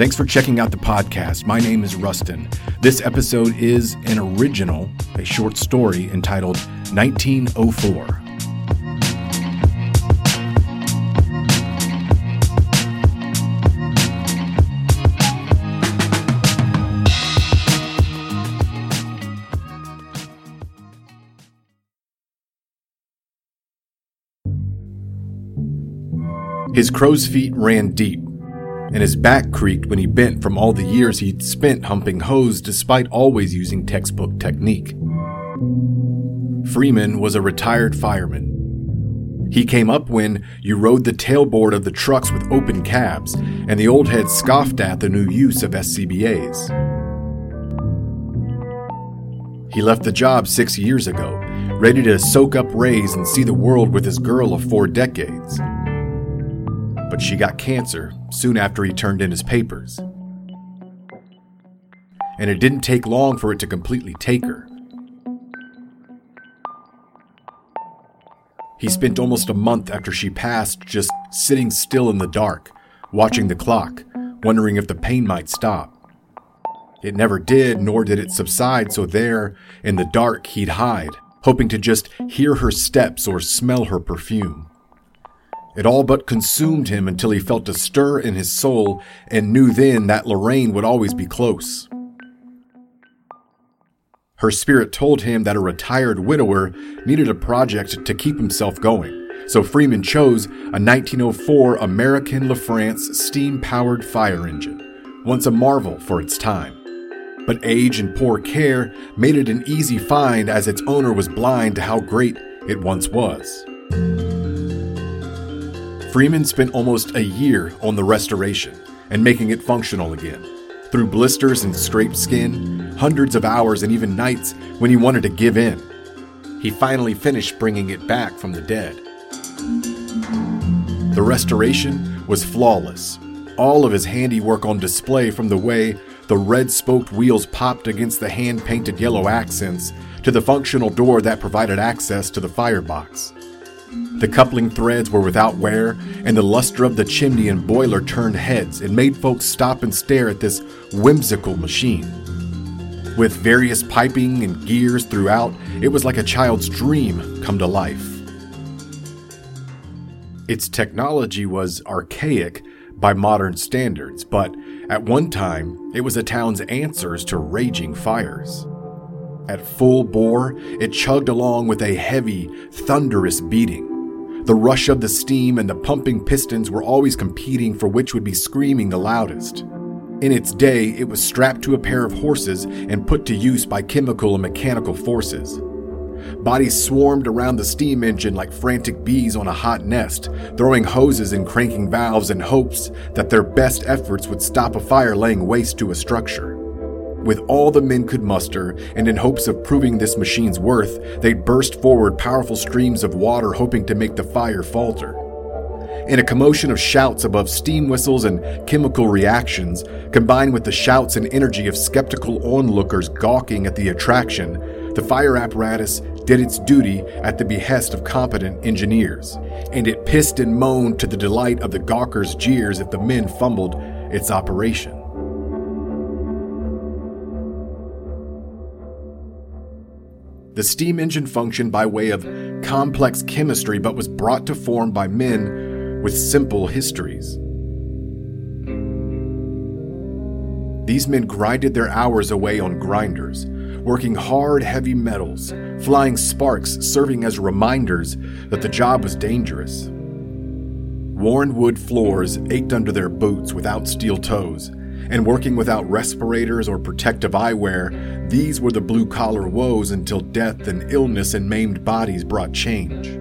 Thanks for checking out the podcast. My name is Rustin. This episode is an original, a short story entitled 1904. His crow's feet ran deep, and his back creaked when he bent from all the years he'd spent humping hose despite always using textbook technique. Freeman was a retired fireman. He came up when you rode the tailboard of the trucks with open cabs, and the old head scoffed at the new use of SCBAs. He left the job six years ago, ready to soak up rays and see the world with his girl of four decades but she got cancer soon after he turned in his papers. And it didn't take long for it to completely take her. He spent almost a month after she passed just sitting still in the dark, watching the clock, wondering if the pain might stop. It never did, nor did it subside, so there, in the dark, he'd hide, hoping to just hear her steps or smell her perfume. It all but consumed him until he felt a stir in his soul and knew then that Lorraine would always be close. Her spirit told him that a retired widower needed a project to keep himself going, so Freeman chose a 1904 American LaFrance steam powered fire engine, once a marvel for its time. But age and poor care made it an easy find as its owner was blind to how great it once was. Freeman spent almost a year on the restoration and making it functional again. Through blisters and scraped skin, hundreds of hours and even nights when he wanted to give in. He finally finished bringing it back from the dead. The restoration was flawless. All of his handiwork on display from the way the red spoked wheels popped against the hand painted yellow accents to the functional door that provided access to the firebox. The coupling threads were without wear, and the luster of the chimney and boiler turned heads and made folks stop and stare at this whimsical machine. With various piping and gears throughout, it was like a child's dream come to life. Its technology was archaic by modern standards, but at one time, it was a town's answers to raging fires. At full bore, it chugged along with a heavy, thunderous beating. The rush of the steam and the pumping pistons were always competing for which would be screaming the loudest. In its day, it was strapped to a pair of horses and put to use by chemical and mechanical forces. Bodies swarmed around the steam engine like frantic bees on a hot nest, throwing hoses and cranking valves in hopes that their best efforts would stop a fire laying waste to a structure. With all the men could muster, and in hopes of proving this machine's worth, they burst forward powerful streams of water, hoping to make the fire falter. In a commotion of shouts above steam whistles and chemical reactions, combined with the shouts and energy of skeptical onlookers gawking at the attraction, the fire apparatus did its duty at the behest of competent engineers, and it pissed and moaned to the delight of the gawkers' jeers if the men fumbled its operation. The steam engine functioned by way of complex chemistry but was brought to form by men with simple histories. These men grinded their hours away on grinders, working hard, heavy metals, flying sparks serving as reminders that the job was dangerous. Worn wood floors ached under their boots without steel toes, and working without respirators or protective eyewear, these were the blue collar woes until death and illness and maimed bodies brought change.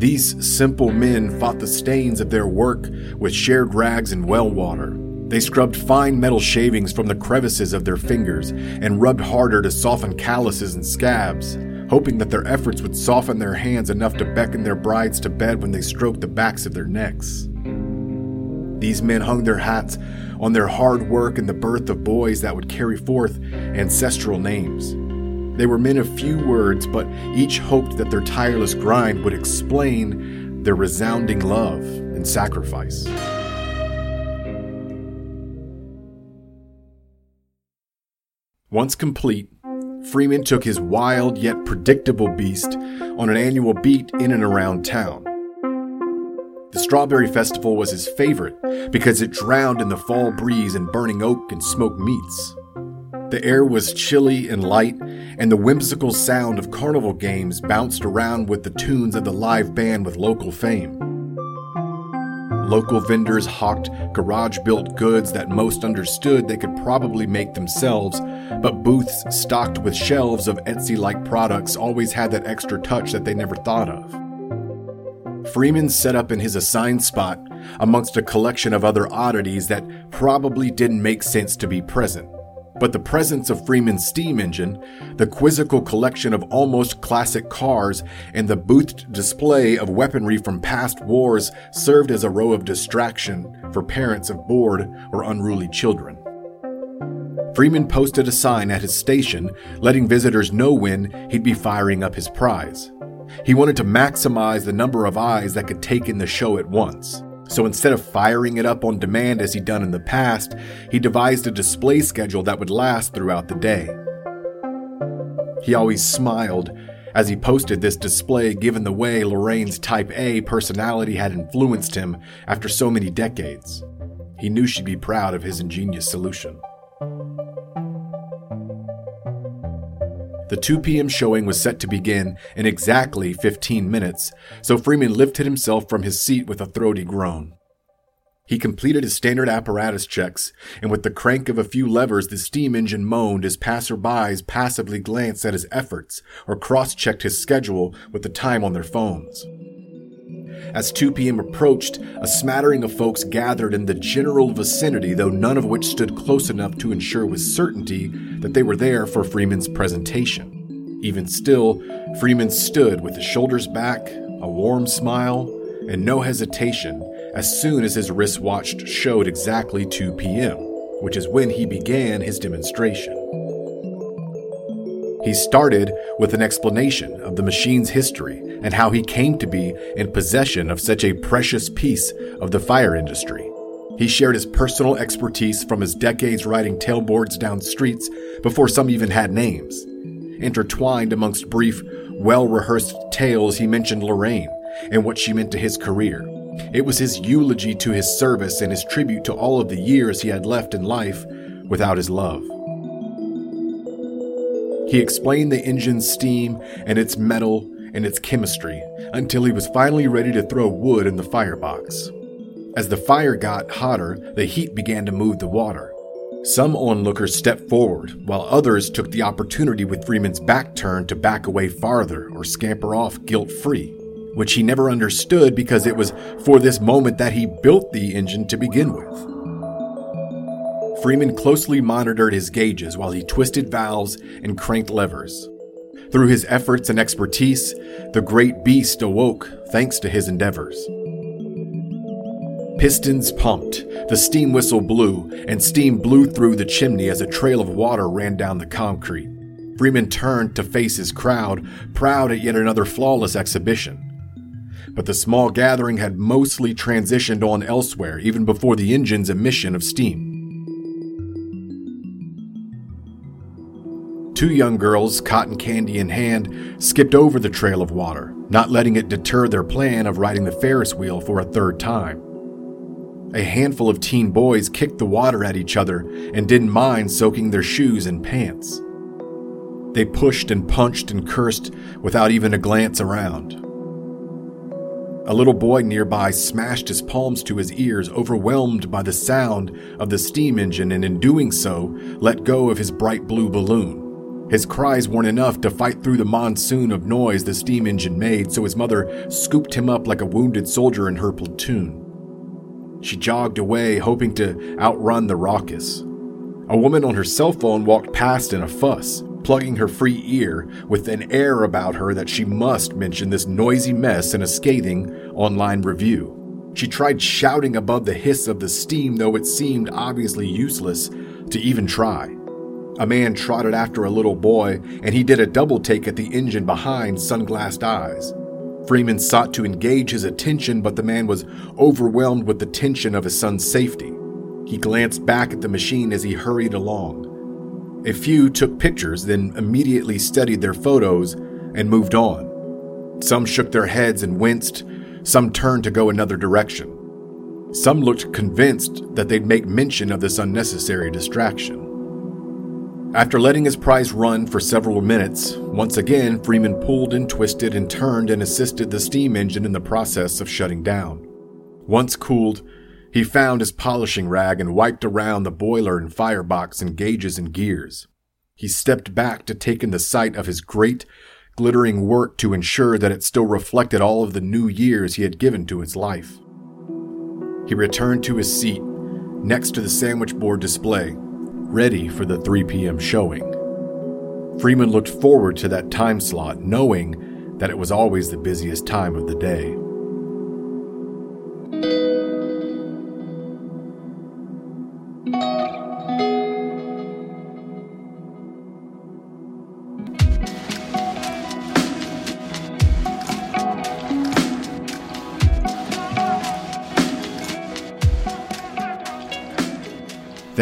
These simple men fought the stains of their work with shared rags and well water. They scrubbed fine metal shavings from the crevices of their fingers and rubbed harder to soften calluses and scabs, hoping that their efforts would soften their hands enough to beckon their brides to bed when they stroked the backs of their necks. These men hung their hats on their hard work and the birth of boys that would carry forth ancestral names. They were men of few words, but each hoped that their tireless grind would explain their resounding love and sacrifice. Once complete, Freeman took his wild yet predictable beast on an annual beat in and around town. The Strawberry Festival was his favorite because it drowned in the fall breeze and burning oak and smoked meats. The air was chilly and light, and the whimsical sound of carnival games bounced around with the tunes of the live band with local fame. Local vendors hawked garage built goods that most understood they could probably make themselves, but booths stocked with shelves of Etsy like products always had that extra touch that they never thought of. Freeman set up in his assigned spot amongst a collection of other oddities that probably didn't make sense to be present. But the presence of Freeman's steam engine, the quizzical collection of almost classic cars, and the boothed display of weaponry from past wars served as a row of distraction for parents of bored or unruly children. Freeman posted a sign at his station letting visitors know when he'd be firing up his prize. He wanted to maximize the number of eyes that could take in the show at once. So instead of firing it up on demand as he'd done in the past, he devised a display schedule that would last throughout the day. He always smiled as he posted this display, given the way Lorraine's Type A personality had influenced him after so many decades. He knew she'd be proud of his ingenious solution. The 2 p.m. showing was set to begin in exactly 15 minutes, so Freeman lifted himself from his seat with a throaty groan. He completed his standard apparatus checks, and with the crank of a few levers, the steam engine moaned as passerbys passively glanced at his efforts or cross checked his schedule with the time on their phones. As 2 p.m. approached, a smattering of folks gathered in the general vicinity, though none of which stood close enough to ensure with certainty that they were there for Freeman's presentation. Even still, Freeman stood with his shoulders back, a warm smile, and no hesitation as soon as his wristwatch showed exactly 2 p.m., which is when he began his demonstration. He started with an explanation of the machine's history and how he came to be in possession of such a precious piece of the fire industry. He shared his personal expertise from his decades riding tailboards down streets before some even had names. Intertwined amongst brief, well rehearsed tales, he mentioned Lorraine and what she meant to his career. It was his eulogy to his service and his tribute to all of the years he had left in life without his love. He explained the engine's steam and its metal and its chemistry until he was finally ready to throw wood in the firebox. As the fire got hotter, the heat began to move the water. Some onlookers stepped forward, while others took the opportunity with Freeman's back turned to back away farther or scamper off guilt free, which he never understood because it was for this moment that he built the engine to begin with. Freeman closely monitored his gauges while he twisted valves and cranked levers. Through his efforts and expertise, the great beast awoke thanks to his endeavors. Pistons pumped, the steam whistle blew, and steam blew through the chimney as a trail of water ran down the concrete. Freeman turned to face his crowd, proud at yet another flawless exhibition. But the small gathering had mostly transitioned on elsewhere even before the engine's emission of steam. Two young girls, cotton candy in hand, skipped over the trail of water, not letting it deter their plan of riding the Ferris wheel for a third time. A handful of teen boys kicked the water at each other and didn't mind soaking their shoes and pants. They pushed and punched and cursed without even a glance around. A little boy nearby smashed his palms to his ears, overwhelmed by the sound of the steam engine, and in doing so, let go of his bright blue balloon. His cries weren't enough to fight through the monsoon of noise the steam engine made, so his mother scooped him up like a wounded soldier in her platoon. She jogged away, hoping to outrun the raucous. A woman on her cell phone walked past in a fuss, plugging her free ear with an air about her that she must mention this noisy mess in a scathing online review. She tried shouting above the hiss of the steam, though it seemed obviously useless to even try. A man trotted after a little boy, and he did a double take at the engine behind sunglassed eyes. Freeman sought to engage his attention, but the man was overwhelmed with the tension of his son's safety. He glanced back at the machine as he hurried along. A few took pictures, then immediately studied their photos and moved on. Some shook their heads and winced, some turned to go another direction. Some looked convinced that they'd make mention of this unnecessary distraction. After letting his prize run for several minutes, once again Freeman pulled and twisted and turned and assisted the steam engine in the process of shutting down. Once cooled, he found his polishing rag and wiped around the boiler and firebox and gauges and gears. He stepped back to take in the sight of his great, glittering work to ensure that it still reflected all of the new years he had given to his life. He returned to his seat next to the sandwich board display, ready for the 3 p.m. showing. Freeman looked forward to that time slot, knowing that it was always the busiest time of the day.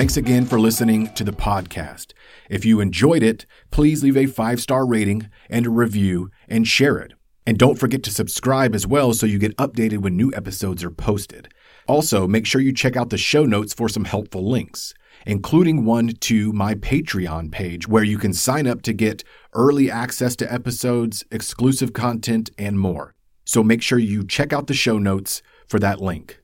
Thanks again for listening to the podcast. If you enjoyed it, please leave a five star rating and a review and share it. And don't forget to subscribe as well so you get updated when new episodes are posted. Also, make sure you check out the show notes for some helpful links, including one to my Patreon page where you can sign up to get early access to episodes, exclusive content, and more. So make sure you check out the show notes for that link.